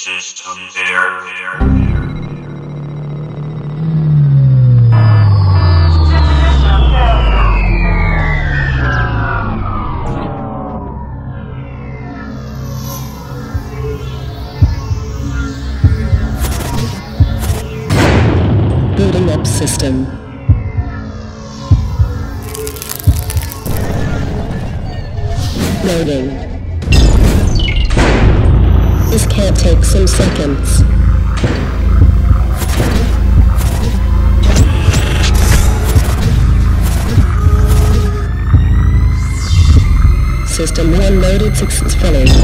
system there. there. System. Loading can't take some seconds. System 1 loaded successfully. 10,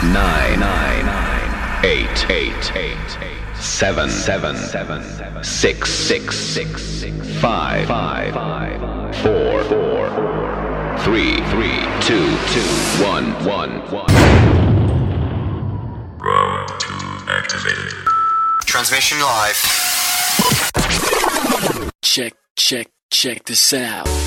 10, 9, 9, 8, 8, 8 seven seven seven six six six six five five four four four three, three, two, two, one, one, one. Round two activated. Transmission live. Check, check, check this out.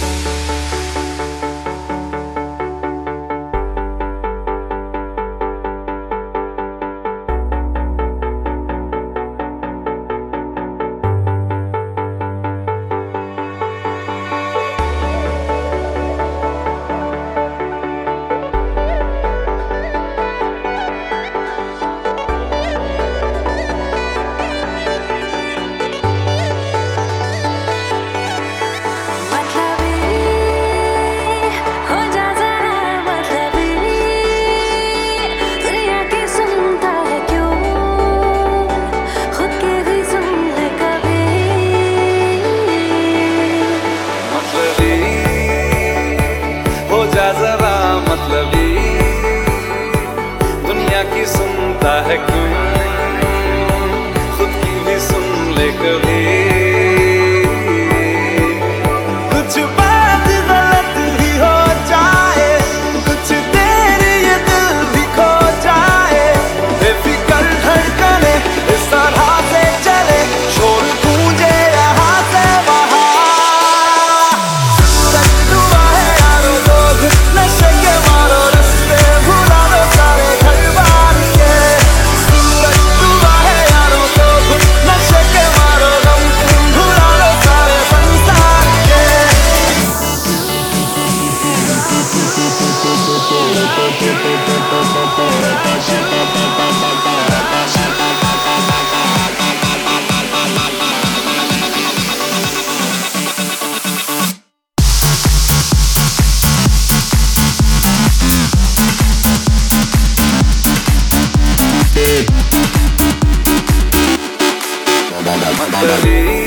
Dali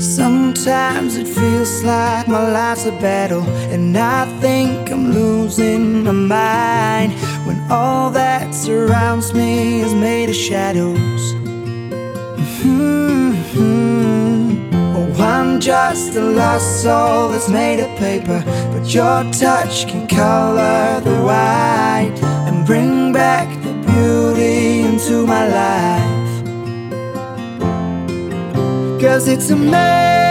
Sometimes it feels like my life's a battle, and I think Losing my mind when all that surrounds me is made of shadows. Mm -hmm. Oh, I'm just a lost soul that's made of paper, but your touch can color the white and bring back the beauty into my life. Cause it's amazing.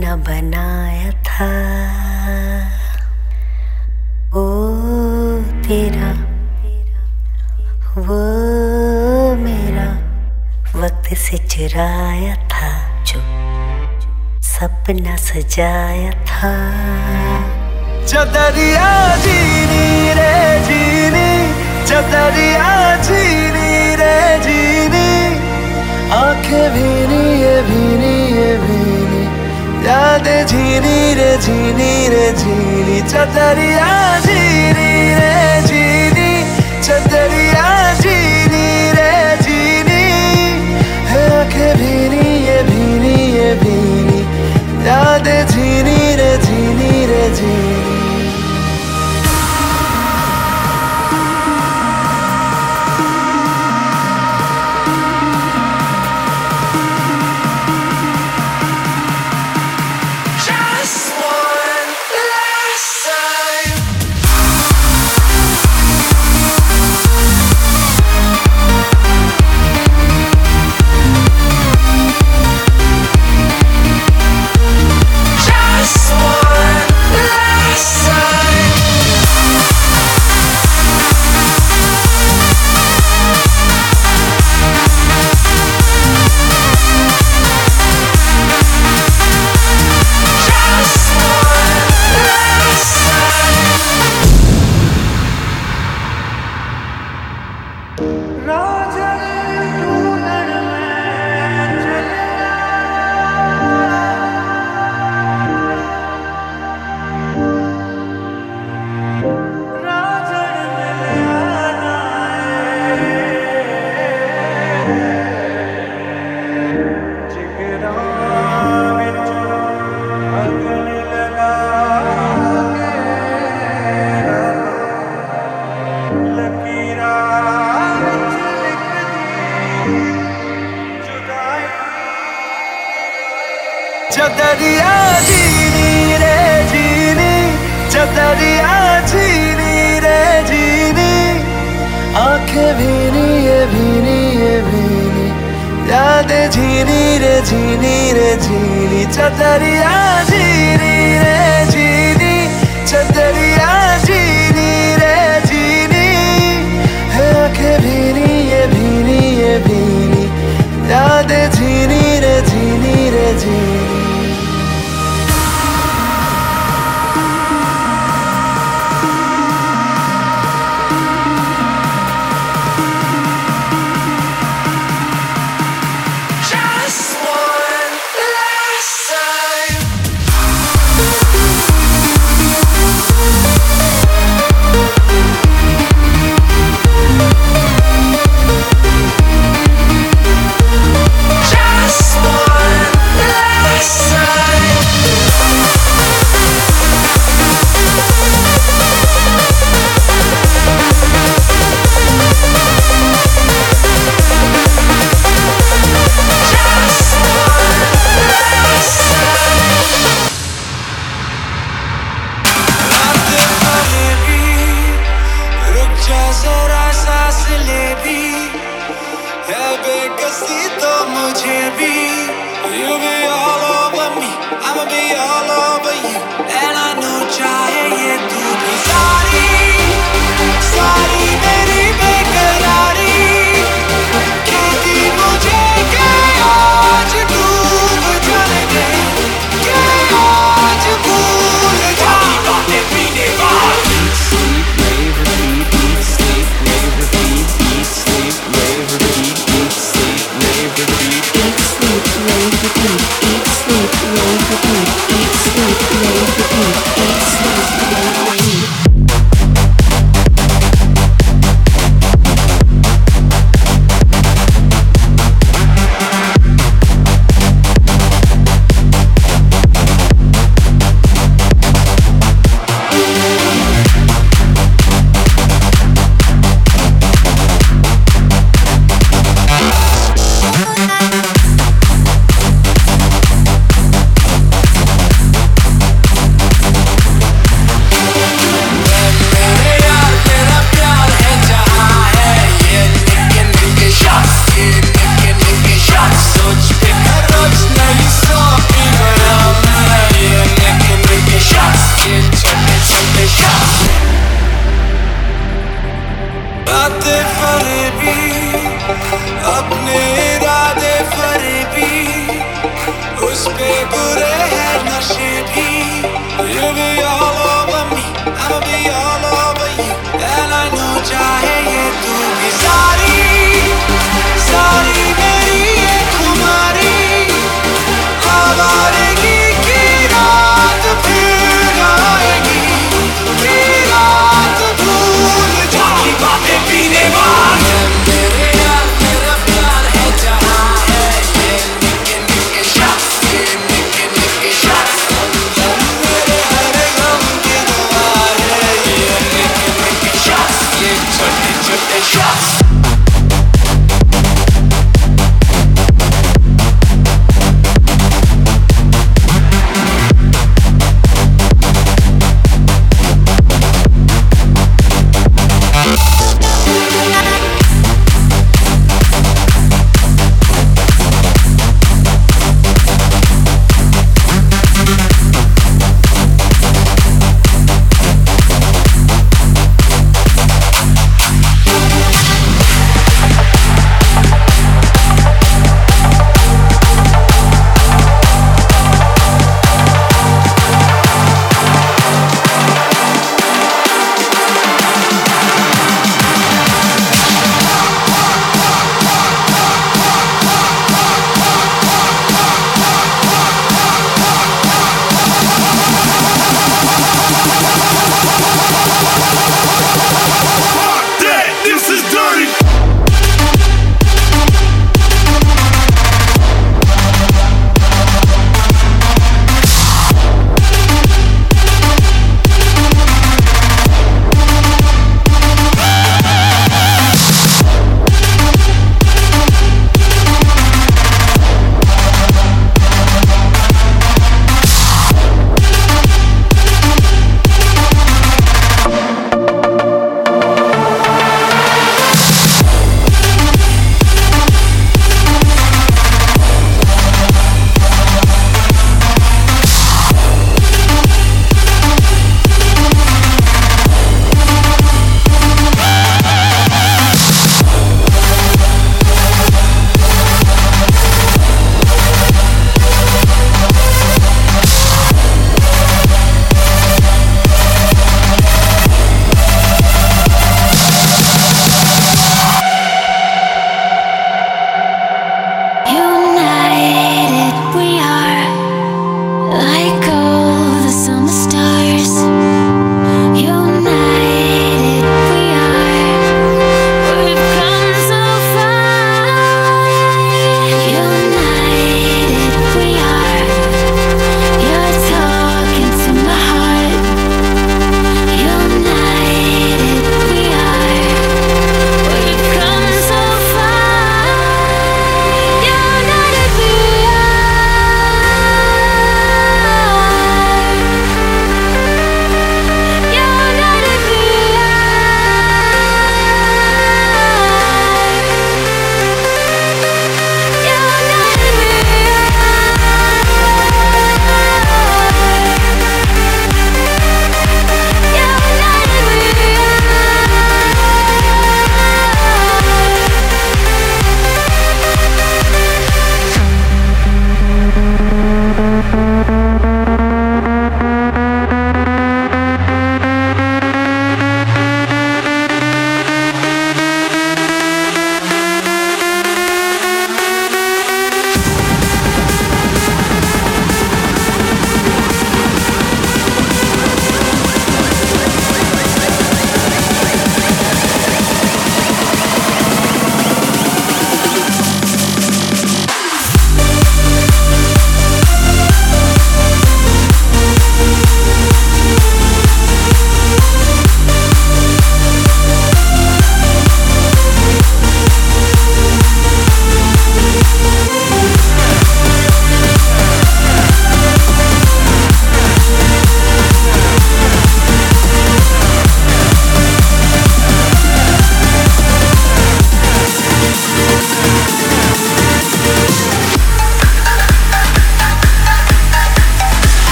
न बनाया था। ओ तेरा, वो मेरा, वक्त से चुराया था, जो सपना सजाया था। चदरिया जीनी रे जीनी चदरिया जीनी रे जीनी, आँखें भी চাঁদে ঝিরি রে ঝিনি রে ঝিনি চাচারিয়া ঝিরি রে